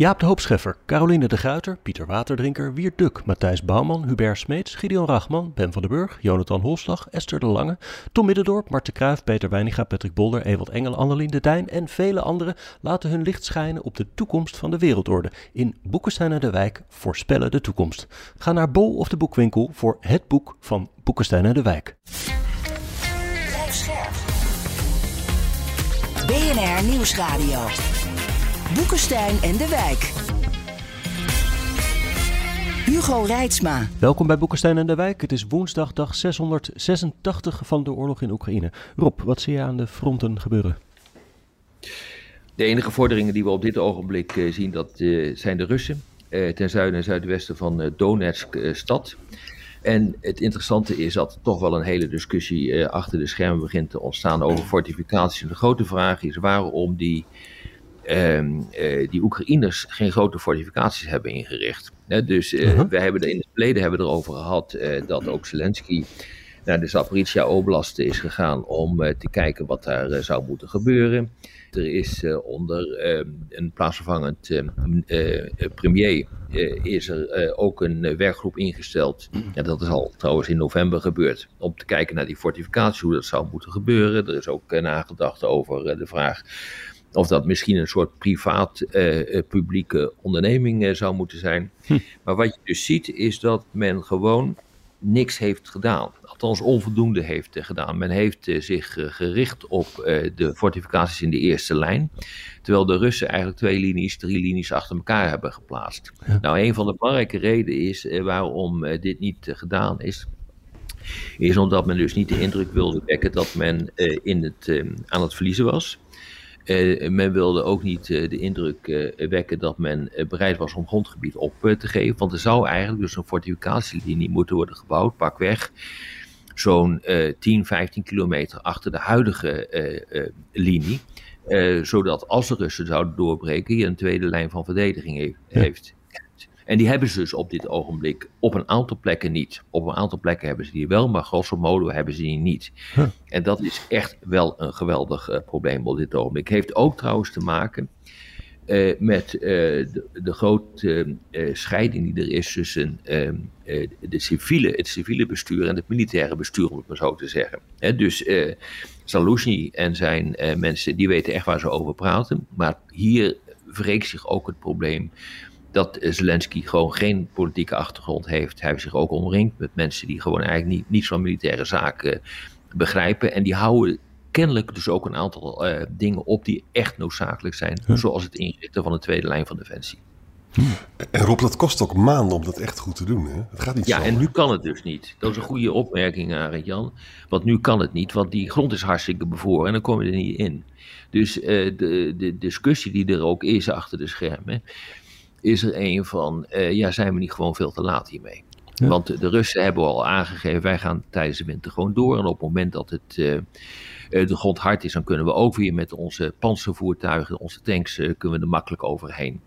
Jaap de Hoopscheffer, Caroline de Gruiter, Pieter Waterdrinker, Wiert Duk, Matthijs Bouwman, Hubert Smeets, Gideon Rachman, Ben van den Burg, Jonathan Holslag, Esther de Lange, Tom Middendorp, Marten Kruijf, Peter Weininga, Patrick Bolder, Ewald Engel, Annelien de Dijn en vele anderen laten hun licht schijnen op de toekomst van de wereldorde. In Boekenstein en de Wijk voorspellen de toekomst. Ga naar Bol of de Boekwinkel voor het boek van Boekenstein en de Wijk. BNR Nieuwsradio. Boekenstein en de Wijk. Hugo Reitsma. Welkom bij Boekenstein en de Wijk. Het is woensdag, dag 686 van de oorlog in Oekraïne. Rob, wat zie je aan de fronten gebeuren? De enige vorderingen die we op dit ogenblik uh, zien, dat uh, zijn de Russen. Uh, ten zuiden en zuidwesten van Donetsk stad. En het interessante is dat er toch wel een hele discussie achter de schermen begint te ontstaan over fortificaties. En de grote vraag is waarom die eh, die Oekraïners geen grote fortificaties hebben ingericht. dus uh, uh-huh. we hebben er in het verleden hebben erover gehad eh, dat ook Zelensky naar de Zaporizhia Oblast is gegaan om te kijken wat daar zou moeten gebeuren. Er is onder ehm, een plaatsvervangend premier is er ook een werkgroep ingesteld. Ja, dat is al trouwens in november gebeurd. Om te kijken naar die fortificatie, hoe dat zou moeten gebeuren. Er is ook nagedacht over de vraag of dat misschien een soort privaat-publieke eh, eh, onderneming eh, zou moeten zijn. Hm. Maar wat je dus ziet is dat men gewoon niks heeft gedaan. Althans onvoldoende heeft gedaan. Men heeft zich gericht op de fortificaties in de eerste lijn. Terwijl de Russen eigenlijk twee linies, drie linies achter elkaar hebben geplaatst. Nou, een van de belangrijke redenen is waarom dit niet gedaan is is omdat men dus niet de indruk wilde wekken dat men in het, aan het verliezen was. Uh, men wilde ook niet uh, de indruk uh, wekken dat men bereid was om grondgebied op te geven. Want er zou eigenlijk dus een fortificatielinie moeten worden gebouwd, pakweg. Zo'n 10, 15 kilometer achter de huidige linie. zodat als de Russen zouden doorbreken, je een tweede lijn van verdediging heeft. Ja. En die hebben ze dus op dit ogenblik op een aantal plekken niet. Op een aantal plekken hebben ze die wel, maar grosso modo hebben ze die niet. En dat is echt wel een geweldig uh, probleem op dit ogenblik. Heeft ook trouwens te maken uh, met uh, de, de, grote scheiding die er is tussen ehm, de civiele, het civiele bestuur en het militaire bestuur, om het maar zo te zeggen. He, dus uh, en zijn mensen, die weten echt waar ze over praten. Maar hier wreekt zich ook het probleem dat Zelensky gewoon geen politieke achtergrond heeft. Hij heeft zich ook omringd met mensen die gewoon eigenlijk niet, niets van militaire zaken begrijpen. En die houden kennelijk dus ook een aantal uh, dingen op die echt noodzakelijk zijn. Zoals het inrichten van de tweede lijn van defensie. En Rob, dat kost ook maanden om dat echt goed te doen. Hè? Het gaat niet ja, en nu kan het dus niet. Dat is een goede opmerking, Arend Jan. Want nu kan het niet, want die grond is hartstikke bevoren en dan kom je er niet in. Dus uh, de, de discussie die er ook is achter de schermen, is er een van, uh, ja, zijn we niet gewoon veel te laat hiermee? Want de Russen hebben al aangegeven, wij gaan tijdens de winter gewoon door. En op het moment dat het, uh, de grond hard is, dan kunnen we ook weer met onze panzervoertuigen, onze tanks, uh, kunnen we er makkelijk overheen.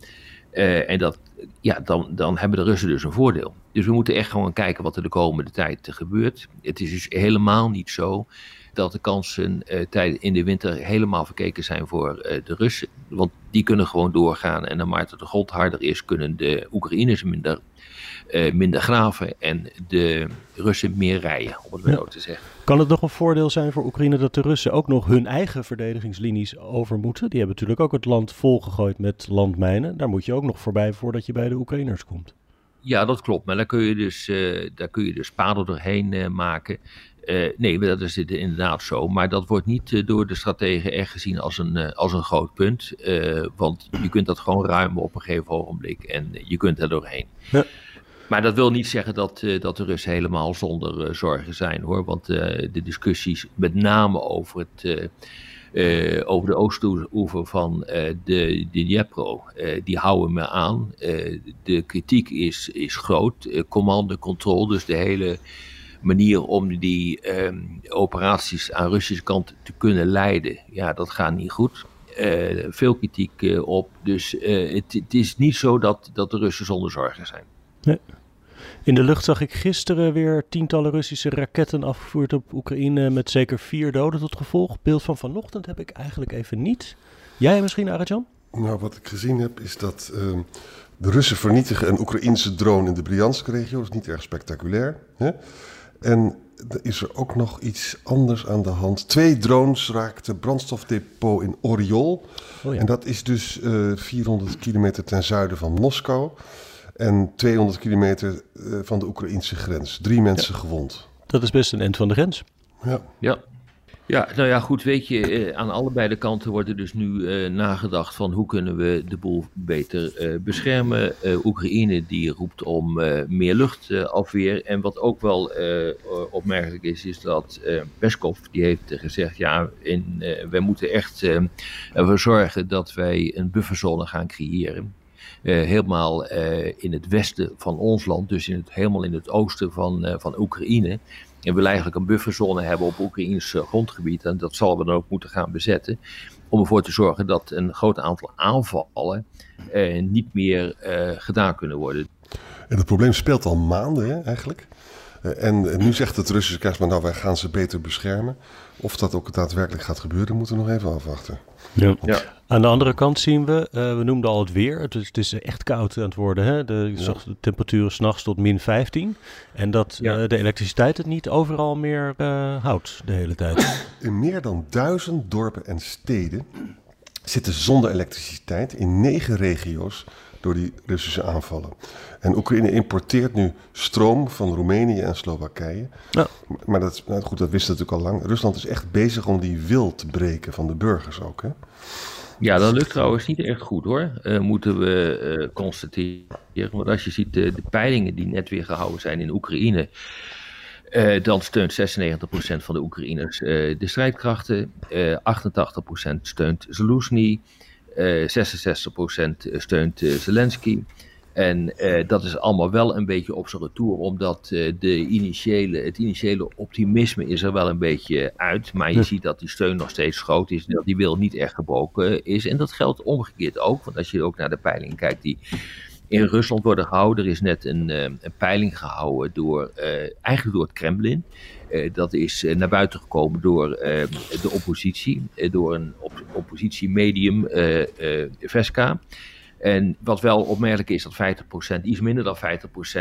en dat, ja, dan, dan hebben de Russen dus een voordeel. Dus we moeten echt gewoon kijken wat er de komende tijd gebeurt. Het is dus helemaal niet zo dat de kansen uh, in de winter helemaal verkeken zijn voor uh, de Russen. Want die kunnen gewoon doorgaan en naarmate de grond harder is, kunnen de Oekraïners minder, uh, minder graven en de Russen meer rijden, om het maar zo te zeggen. Kan het nog een voordeel zijn voor Oekraïne dat de Russen ook nog hun eigen verdedigingslinies over moeten? Die hebben natuurlijk ook het land volgegooid met landmijnen. Daar moet je ook nog voorbij voordat je bij de Oekraïners komt. Ja, dat klopt. Maar daar kun je dus, uh, daar kun je dus paden doorheen uh, maken. Uh, nee, dat is inderdaad zo. Maar dat wordt niet uh, door de strategen echt gezien als een, uh, als een groot punt. want je kunt dat gewoon ruimen op een gegeven ogenblik en je kunt er doorheen. Ja. Maar dat wil niet zeggen dat, dat de Russen helemaal zonder zorgen zijn hoor. Want de discussies, met name over, het, over de oostoever van de, de Dnepro, die houden me aan. de kritiek is, is groot. command control, dus de hele manier om die ehm, operaties aan Russische kant te kunnen leiden, ja, dat gaat niet goed. Uh, veel kritiek uh, op. Dus uh, het, het, is niet zo dat, dat de Russen zonder zorgen zijn. Nee. In de lucht zag ik gisteren weer tientallen Russische raketten afgevoerd op Oekraïne met zeker vier doden tot gevolg. Beeld van vanochtend heb ik eigenlijk even niet. Jij misschien, Arajan? Nou, wat ik gezien heb is dat uh, de Russen vernietigen een Oekraïnse drone in de Bryansk-regio. Dat is niet erg spectaculair. Hè? En er is er ook nog iets anders aan de hand. Twee drones raakten brandstofdepot in Oriol. Oh ja. En dat is dus uh, 400 kilometer ten zuiden van Moskou. En 200 kilometer uh, van de Oekraïnse grens. Drie mensen ja. gewond. Dat is best een eind van de grens. Ja. ja. Ja, nou ja, goed, weet je, eh, aan allebei de kanten wordt er dus nu eh, nagedacht van hoe kunnen we de boel beter eh, beschermen. Uh, Oekraïne die roept om meer luchtafweer. en wat ook wel opmerkelijk is, is dat Peskov die heeft gezegd, ja, in, wij moeten echt ervoor zorgen dat wij een bufferzone gaan creëren. helemaal in het westen van ons land, dus in het, helemaal in het oosten van, van Oekraïne. En willen eigenlijk een bufferzone hebben op Oekraïns grondgebied. En dat zal we dan ook moeten gaan bezetten. Om ervoor te zorgen dat een groot aantal aanvallen eh, niet meer eh, gedaan kunnen worden. En het probleem speelt al maanden hè, eigenlijk. Uh, en nu zegt het Russische krijgsman, nou wij gaan ze beter beschermen. Of dat ook daadwerkelijk gaat gebeuren, moeten we nog even afwachten. Ja. ja. Aan de andere kant zien we, uh, we noemden al het weer. Het is, het is echt koud aan het worden. Hè? De, zag de temperaturen s'nachts tot min 15. En dat ja. uh, de elektriciteit het niet overal meer uh, houdt de hele tijd. In meer dan duizend dorpen en steden zitten zonder elektriciteit in negen regio's door die Russische aanvallen. En Oekraïne importeert nu stroom van Roemenië en Slowakije. Ja. Maar dat, nou goed, dat wisten we natuurlijk al lang. Rusland is echt bezig om die wil te breken van de burgers ook. Hè? Ja, dat lukt trouwens niet echt goed hoor, uh, moeten we uh, constateren. Want als je ziet de, de, peilingen die net weer gehouden zijn in Oekraïne, dan steunt 96% van de Oekraïners de strijdkrachten, 88% steunt Zelensky, 66% steunt Zelensky. En uh, dat is allemaal wel een beetje op zijn retour, omdat uh, de initiële, het initiële optimisme is er wel een beetje uit. Maar je ja. ziet dat die steun nog steeds groot is, dat die wil niet echt gebroken is. En dat geldt omgekeerd ook, want als je ook naar de peilingen kijkt die in Rusland worden gehouden. Er is net een, uh, een peiling gehouden door, eigenlijk door het Kremlin. dat is naar buiten gekomen door de oppositie, door een op oppositiemedium, Vesca. En wat wel opmerkelijk is, dat 50%, iets minder dan 50%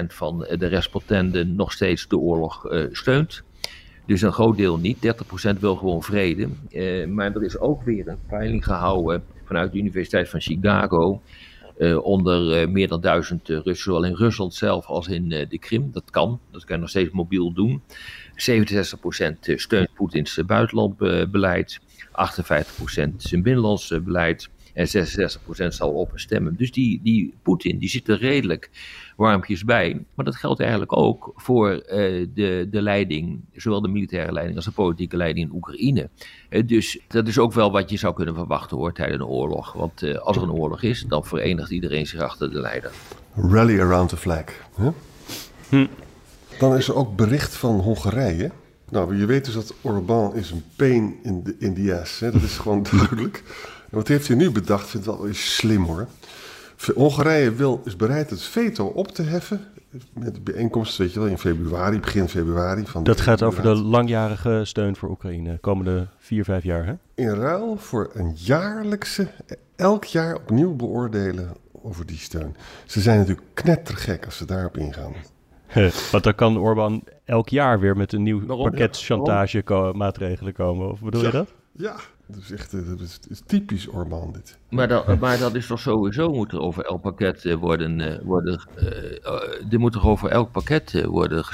van de respondenten nog steeds de oorlog steunt. Dus een groot deel niet. 30% wil gewoon vrede. Maar er is ook weer een peiling gehouden vanuit de Universiteit van Chicago. Onder meer dan duizend Russen, zowel in Rusland zelf als in de Krim. Dat kan, dat kan je nog steeds mobiel doen. 67% steunt Poetins buitenlandbeleid, 58% zijn binnenlands beleid. En 66% zal op stemmen. Dus die, die Poetin die zit er redelijk warmpjes bij. Maar dat geldt eigenlijk ook voor uh, de, de leiding, zowel de militaire leiding als de politieke leiding in Oekraïne. Uh, dus dat is ook wel wat je zou kunnen verwachten hoor tijdens een oorlog. Want uh, als er een oorlog is, dan verenigt iedereen zich achter de leider. Rally around the flag. Hè? Hm. Dan is er ook bericht van Hongarije. Nou, je weet dus dat Orbán is een pain in the, in the ass. Hè? Dat is gewoon duidelijk. En wat heeft hij nu bedacht? Ik vind het wel eens slim hoor. Hongarije wil, is bereid het veto op te heffen. Met de bijeenkomst, weet je wel, in februari, begin februari. Van dat gaat over de langjarige steun voor Oekraïne, komende vier, vijf jaar, hè? In ruil voor een jaarlijkse, elk jaar opnieuw beoordelen over die steun. Ze zijn natuurlijk knettergek als ze daarop ingaan. Want dan kan Orbán elk jaar weer met een nieuw Waarom? pakket chantage maatregelen komen. Of bedoel ja. je dat? Ja, dat is echt dat is, is typisch Orbán dit. Maar dat, maar dat is toch sowieso, moet er over elk pakket worden, worden uh, er moet toch over elk pakket worden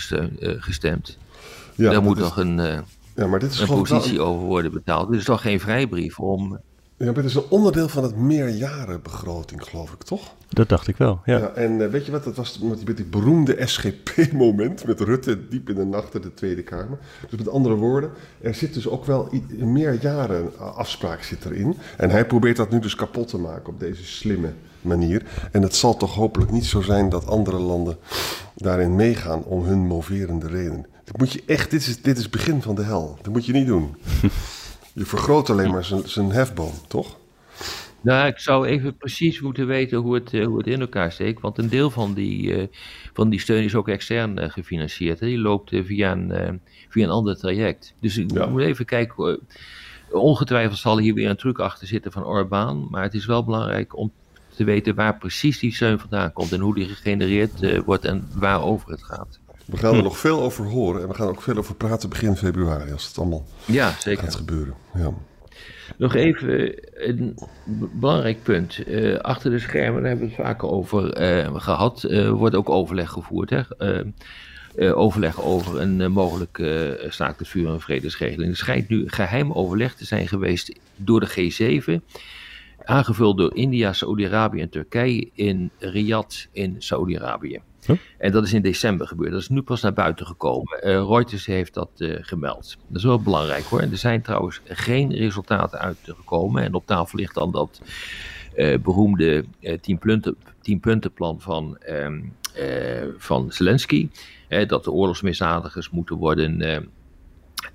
gestemd. Ja, Daar moet is, toch een, ja, maar dit is een positie over worden betaald. Dit is toch geen vrijbrief om ja, het is een onderdeel van het meerjarenbegroting, geloof ik, toch? Dat dacht ik wel, ja. ja en uh, weet je wat, dat was met die, met die beroemde SGP-moment met Rutte diep in de nacht in de Tweede Kamer. Dus met andere woorden, er zit dus ook wel een meerjaren afspraak zit erin. En hij probeert dat nu dus kapot te maken op deze slimme manier. En het zal toch hopelijk niet zo zijn dat andere landen daarin meegaan om hun moverende reden. Dit moet je echt, dit is, dit is het begin van de hel. Dat moet je niet doen. Je vergroot alleen maar zijn, zijn hefboom, toch? Nou, ik zou even precies moeten weten hoe het, eh, hoe het in elkaar steekt. Want een deel van die, eh, van die steun is ook extern uh, gefinancierd. Hè. Die loopt via, een, via een ander traject. Dus ik ja. moet even kijken. ongetwijfeld zal hier weer een truc achter zitten van Orbán. Maar het is wel belangrijk om te weten waar precies die steun vandaan komt. En hoe die gegenereerd wordt en waarover het gaat. We gaan er nog veel over horen en we gaan ook veel over praten begin februari, als het allemaal ja, zeker. gaat gebeuren. Ja. Nog even een belangrijk punt. Uh, achter de schermen, daar hebben we het vaker over uh, gehad, uh, wordt ook overleg gevoerd. Hè? overleg over een mogelijke staakt het vuur en vredesregeling. Er schijnt nu geheim overleg te zijn geweest door de G7 aangevuld door India, Saudi-Arabië en Turkije in Riyadh in Saudi-Arabië. En dat is in december gebeurd. Dat is nu pas naar buiten gekomen. Uh, Reuters heeft dat uh, gemeld. Dat is wel belangrijk hoor. Er zijn trouwens geen resultaten uitgekomen. En op tafel ligt dan dat uh, beroemde tien-puntenplan van, um, van Zelensky. dat de oorlogsmisdadigers moeten worden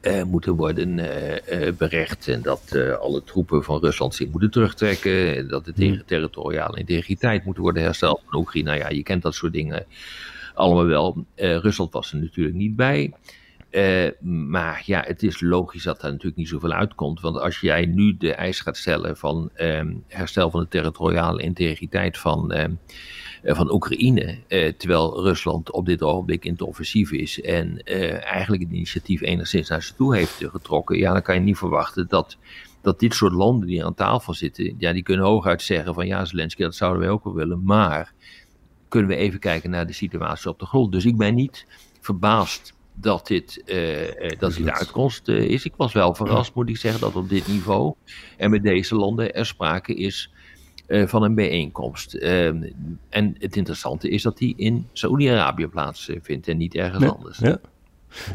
uh, moeten worden uh, uh, berecht. En dat alle troepen van Rusland zich moeten terugtrekken. Dat de ter territoriale integriteit moet worden hersteld van Oekraïne. Nou ja, je kent dat soort dingen allemaal wel. Rusland was er natuurlijk niet bij. maar ja, het is logisch dat daar natuurlijk niet zoveel uitkomt. Want als jij nu de eis gaat stellen van ehm, herstel van de territoriale integriteit van ehm, eh, van Oekraïne. Eh, terwijl Rusland op dit ogenblik in het offensief is en eh, eigenlijk het initiatief enigszins naar zich toe heeft getrokken. Ja, dan kan je niet verwachten dat dat dit soort landen die aan tafel zitten, ja, die kunnen hooguit zeggen van ja, Zelensky, dat zouden wij ook wel willen, maar kunnen we even kijken naar de situatie op de grond. Dus ik ben niet verbaasd dat dit, uh, dat dit de uitkomst is. Ik was wel verrast, moet ik zeggen, dat op dit niveau en met deze landen er sprake is uh, van een bijeenkomst. Uh, en het interessante is dat die in Saoedi-Arabië plaatsvindt en niet ergens anders. Ja.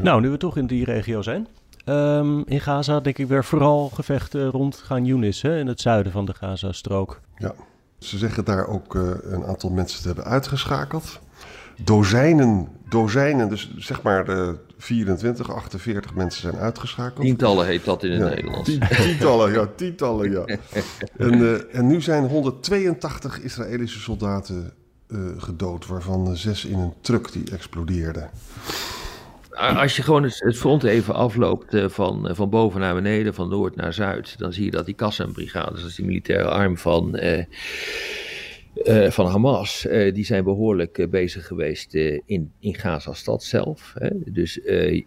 Nou, nu we toch in die regio zijn. Um, in Gaza denk ik weer vooral gevechten rond Gaan Yunis, hè, in het zuiden van de Gaza-strook. Ja, ze zeggen daar ook uh, een aantal mensen te hebben uitgeschakeld dozijnen, dozijnen, dus zeg maar de 24, 48 mensen zijn uitgeschakeld. Tientallen heet dat in het Nederlands. tientallen, ja, tientallen, ja. En, uh, en nu zijn 182 Israëlische soldaten uh, gedood, waarvan zes in een truck die explodeerde. Als je gewoon het front even afloopt uh, van, van boven naar beneden, van noord naar zuid, dan zie je dat die Qassam-brigades, dat is die militaire arm van uh, van Hamas, uh, die zijn behoorlijk uh, bezig geweest in, in Gaza-stad zelf. Hè. Dus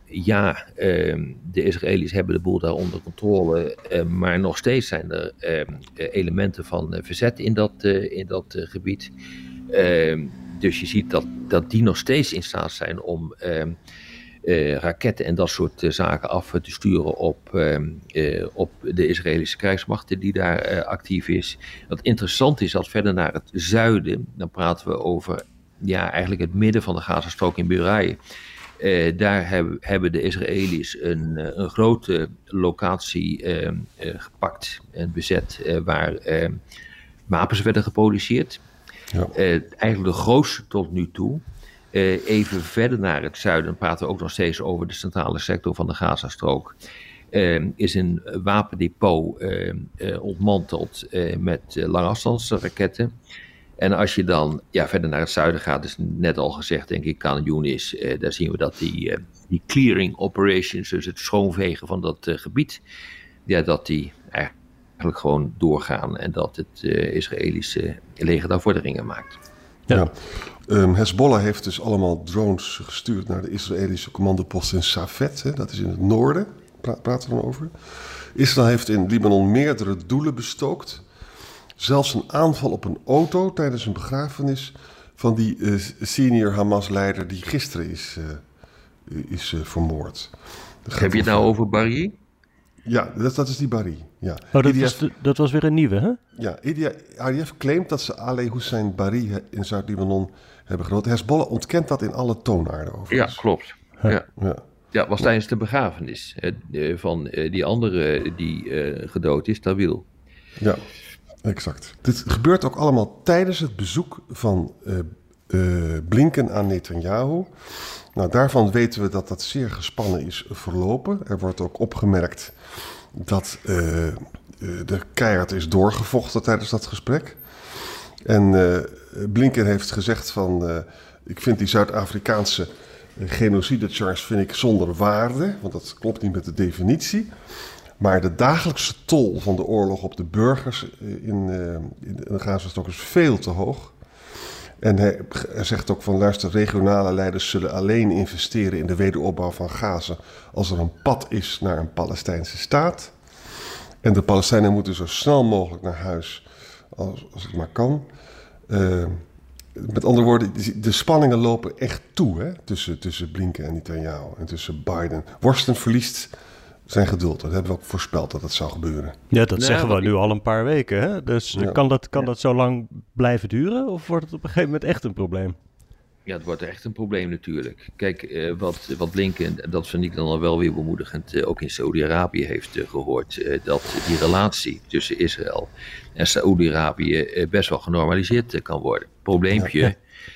ja, ehm, de Israëli's hebben de boel daar onder controle, maar nog steeds zijn er ehm, elementen van verzet in dat, in dat gebied. Ehm, dus je ziet dat, dat die nog steeds in staat zijn om uh, raketten en dat soort uh, zaken af te sturen op, uh, op de Israëlische krijgsmacht die daar actief is. Wat interessant is dat verder naar het zuiden, dan praten we over ja, eigenlijk het midden van de Gazastrook in Burai. daar hebben, hebben de Israëli's een, een grote locatie gepakt en bezet waar wapens werden geproduceerd. Ja. eigenlijk de grootste tot nu toe. Uh, even verder naar het zuiden praten we ook nog steeds over de centrale sector van de Gazastrook. Uh, is een wapendepot uh, ontmanteld met langafstandsraketten. En als je dan ja, verder naar het zuiden gaat, is net al gezegd, denk ik, Khan Yunis, daar zien we dat die, die clearing operations, dus het schoonvegen van dat gebied, ja, dat die eigenlijk gewoon doorgaan en dat het Israëlische leger daar vorderingen maakt. Ja. Um, Hezbollah heeft dus allemaal drones gestuurd naar de Israëlische commandopost in Safed. Hè, dat is in het noorden, pra praten we dan over. Israël heeft in Libanon meerdere doelen bestookt. Zelfs een aanval op een auto tijdens een begrafenis van die uh, senior Hamas-leider die gisteren is, uh, is uh, vermoord. Heb je het nou over Barry? Ja, dat, dat is die Barry. Ja. Oh, dat, was, dat was weer een nieuwe, hè? Ja, IDF claimt dat ze Ali Hussein Barry in Zuid-Libanon hebben gedood. Hezbollah ontkent dat in alle toonaarden overigens. Ja, klopt. Ja. ja. Ja, was tijdens de begrafenis eh, van eh, die andere die uh, gedood is, Tawil. Ja, exact. Dit gebeurt ook allemaal tijdens het bezoek van uh, Blinken aan Netanyahu. Nou, daarvan weten we dat dat zeer gespannen is verlopen. Er wordt ook opgemerkt dat de keihard is doorgevochten tijdens dat gesprek. En Blinken heeft gezegd van... ik vind die Zuid-Afrikaanse genocide charge vind ik zonder waarde, want dat klopt niet met de definitie. Maar de dagelijkse tol van de oorlog op de burgers in, in de Gazastrook is veel te hoog. En hij, zegt ook van luister, regionale leiders zullen alleen investeren in de wederopbouw van Gaza als er een pad is naar een Palestijnse staat. En de Palestijnen moeten zo snel mogelijk naar huis als, als het maar kan. Uh, met andere woorden, de spanningen lopen echt toe hè, tussen, tussen Blinken en Netanyahu en tussen Biden. Worsten verliest zijn geduld. Dat hebben we ook voorspeld dat dat zou gebeuren. Ja, dat zeggen we nu al een paar weken. Hè? Dus kan, dat, kan dat zo lang blijven duren of wordt het op een gegeven moment echt een probleem? Ja, het wordt echt een probleem natuurlijk. Kijk, uh, wat, wat Blinken, dat vind ik dan al wel weer bemoedigend, uh, ook in Saudi-Arabië heeft uh, gehoord, dat die relatie tussen Israël en Saudi-Arabië best wel genormaliseerd kan worden. Probleempje,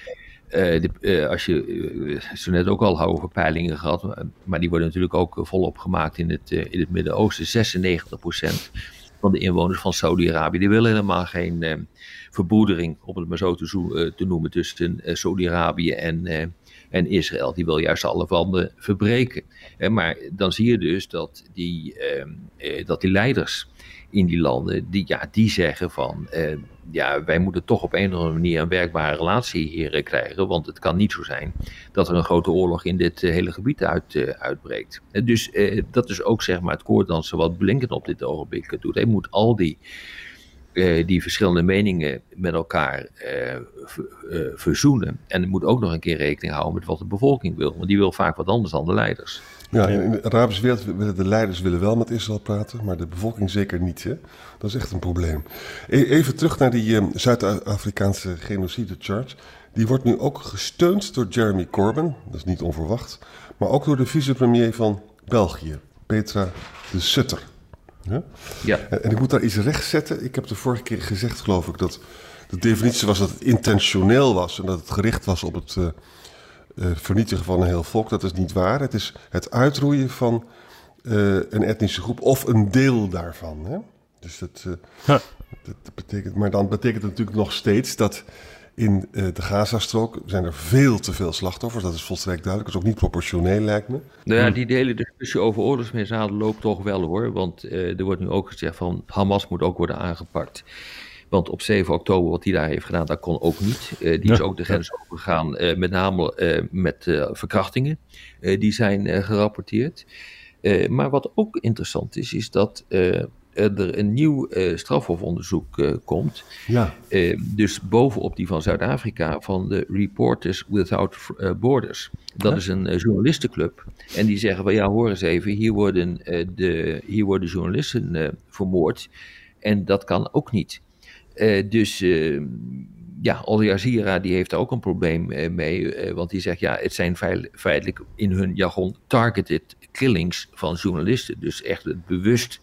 de, als je zo net ook al over peilingen gehad, maar die worden natuurlijk ook volop gemaakt in het, in het Midden-Oosten. 96% van de inwoners van Saudi-Arabië, die willen helemaal geen verbroedering, om het maar zo te, eh, te noemen, tussen uh, Saudi-Arabië en, uh, en Israël. Die wil juist alle banden verbreken. maar dan zie je dus dat die, ehm, dat die leiders in die landen, die, ja, die zeggen van, ja, wij moeten toch op een of andere manier een werkbare relatie hier krijgen, want het kan niet zo zijn dat er een grote oorlog in dit hele gebied uit, uitbreekt. dus dat is ook zeg maar het koorddansen wat Blinken op dit ogenblik doet. Hij moet al die eh, die verschillende meningen met elkaar uh, verzoenen. En het moet ook nog een keer rekening houden met wat de bevolking wil. Want die wil vaak wat anders dan de leiders. Ja, in de Arabische wereld willen de leiders willen wel met Israël praten, maar de bevolking zeker niet. Hè? Dat is echt een probleem. E-, even terug naar die Zuid-Afrikaanse genocide charge. Die wordt nu ook gesteund door Jeremy Corbyn, dat is niet onverwacht, maar ook door de vicepremier van België, Petra de Sutter. Ja? ja. En ik moet daar iets rechtzetten. Ik heb de vorige keer gezegd, geloof ik, dat de definitie was dat het intentioneel was en dat het gericht was op het uh, vernietigen van een heel volk. Dat is niet waar. Het is het uitroeien van uh, een etnische groep of een deel daarvan. Hè? Dus dat, dat, dat, betekent, maar dan betekent het natuurlijk nog steeds dat in uh, de Gazastrook zijn er veel te veel slachtoffers. Dat is volstrekt duidelijk. Dat is ook niet proportioneel, lijkt me. Nou ja, die hele discussie over oorlogsmisdaden loopt toch wel hoor. Want uh, er wordt nu ook gezegd van Hamas moet ook worden aangepakt. Want op 7 oktober, wat hij daar heeft gedaan, dat kon ook niet. Uh, die is ook de grens overgegaan, met name met verkrachtingen. die zijn gerapporteerd. maar wat ook interessant is, is dat er een nieuw uh, strafhofonderzoek uh, komt. Ja. Uh, dus bovenop die van Zuid-Afrika van de Reporters Without Borders. Dat is een journalistenclub. En die zeggen van ja, hoor eens even, hier worden, de, hier worden journalisten vermoord. En dat kan ook niet. dus ja, Al Jazeera die heeft daar ook een probleem mee. want die zegt ja, het zijn feitelijk in hun jargon targeted killings van journalisten. Dus echt het bewust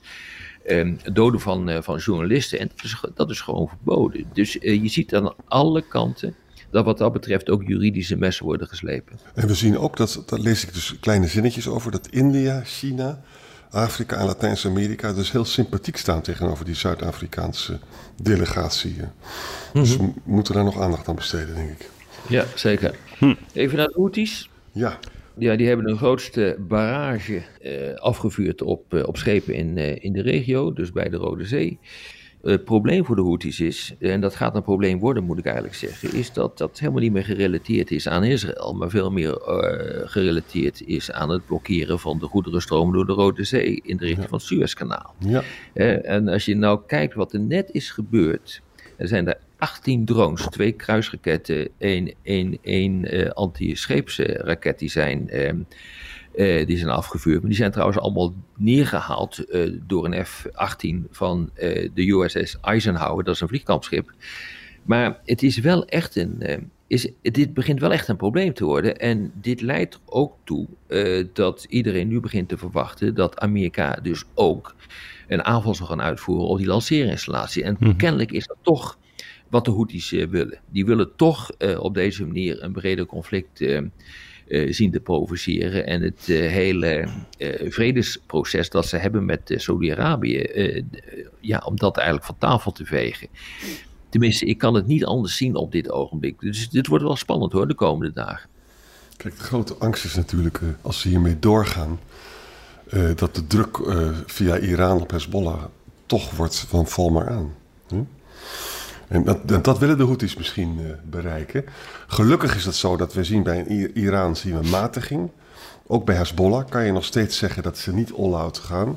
um, doden van, uh, van journalisten. En dat is, dat is gewoon verboden. Dus uh, je ziet aan alle kanten dat wat dat betreft ook juridische messen worden geslepen. En we zien ook, dat, daar lees ik dus kleine zinnetjes over, dat India, China, Afrika en Latijns-Amerika dus heel sympathiek staan tegenover die Zuid-Afrikaanse delegatie. Dus mhm. we moeten daar nog aandacht aan besteden, denk ik. Ja, zeker. Hm. Even naar de Houthis. Ja. Ja, die hebben een grootste barrage uh, afgevuurd op, uh, op schepen in, uh, in de regio, dus bij de Rode Zee. Het probleem voor de Houthis is, en dat gaat een probleem worden moet ik eigenlijk zeggen, is dat dat helemaal niet meer gerelateerd is aan Israël, maar veel meer gerelateerd is aan het blokkeren van de goederenstroom door de Rode Zee in de richting van het Suezkanaal. Ja. en als je nou kijkt wat er net is gebeurd, er zijn er 18 drones, twee kruisraketten, één, één, één uh, anti-scheepsraket die zijn, uh, uh, die zijn afgevuurd. Maar die zijn trouwens allemaal neergehaald eh, door een F-18 van de USS Eisenhower, dat is een vliegkampschip. Maar het is wel echt een. is, dit begint wel echt een probleem te worden. En dit leidt ook toe dat iedereen nu begint te verwachten dat Amerika dus ook een aanval zal gaan uitvoeren op die lanceerinstallatie. En mhm. kennelijk is dat toch wat de Houthis willen. Die willen toch op deze manier een breder conflict zien te provoceren. En het hele vredesproces dat ze hebben met Saudi-Arabië, ja, om dat eigenlijk van tafel te vegen. Tenminste, ik kan het niet anders zien op dit ogenblik. Dus dit wordt wel spannend hoor, de komende dagen. Kijk, de grote angst is natuurlijk, als ze hiermee doorgaan, dat de druk via Iran op Hezbollah toch wordt van val maar aan. Hm? En dat, dat, willen de Houthis misschien bereiken. Gelukkig is het zo dat we zien bij Iran zien we matiging. Ook bij Hezbollah kan je nog steeds zeggen dat ze niet all-out gaan.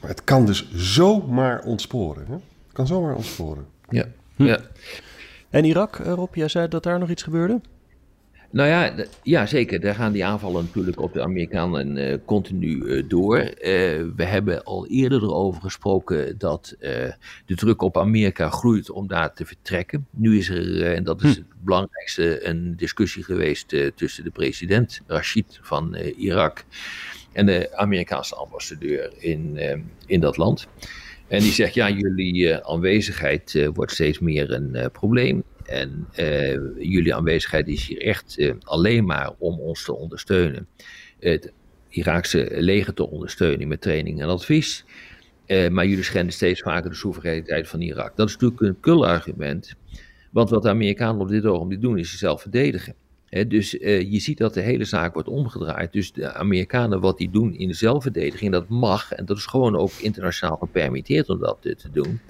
Maar het kan dus zomaar ontsporen. Hè? Het kan zomaar ontsporen. Ja. Hm. ja. En Irak, Rob, jij zei dat daar nog iets gebeurde? Nou ja, ja, zeker. Daar gaan die aanvallen natuurlijk op de Amerikanen uh, continu uh, door. Uh, we hebben al eerder erover gesproken dat de druk op Amerika groeit om daar te vertrekken. Nu is er, en dat is hm. het belangrijkste, een discussie geweest tussen de president Rashid van Irak en de Amerikaanse ambassadeur in, in dat land. En die zegt, ja, jullie aanwezigheid wordt steeds meer een probleem. En uh, jullie aanwezigheid is hier echt uh, alleen maar om ons te ondersteunen. Het Iraakse leger te ondersteunen met training en advies. Uh, maar jullie schenden steeds vaker de soevereiniteit van Irak. Dat is natuurlijk een kul argument. Want wat de Amerikanen op dit ogenblik doen, is zichzelf verdedigen. Dus je ziet dat de hele zaak wordt omgedraaid. Dus de Amerikanen, wat die doen in de zelfverdediging, dat mag. En dat is gewoon ook internationaal gepermitteerd om dat te doen.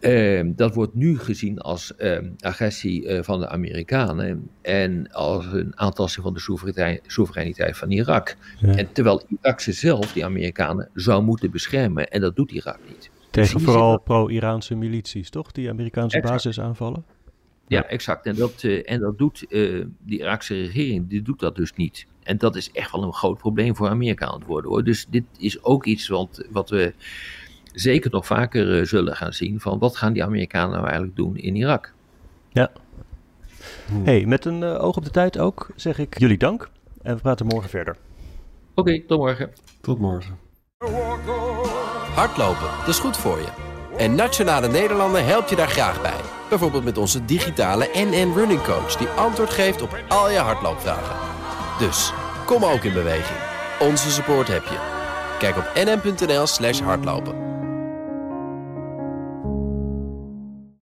Ehm, dat wordt nu gezien als uh, agressie uh, van de Amerikanen en als een aantasting van de soevereiniteit, soevereiniteit van Irak. En terwijl Irak zichzelf, die Amerikanen, zou moeten beschermen en dat doet Irak niet. Tegen vooral pro-Iraanse milities, toch? Die Amerikaanse exact. basis aanvallen? Ja, exact. En dat, uh, en dat doet de Iraakse regering, die doet dat dus niet. En dat is echt wel een groot probleem voor Amerika aan het worden hoor. Dus dit is ook iets wat, wat we zeker nog vaker uh, zullen gaan zien van wat gaan die Amerikanen nou eigenlijk doen in Irak. Ja. Hey, met een uh, oog op de tijd ook zeg ik jullie dank en we praten morgen verder. Oké, okay, tot morgen. Tot morgen. Hardlopen, dat is goed voor je. En Nationale Nederlanden helpt je daar graag bij. Bijvoorbeeld met onze digitale NN Running Coach... die antwoord geeft op al je hardloopvragen. Dus, kom ook in beweging. Onze support heb je. Kijk op nn.nl slash hardlopen.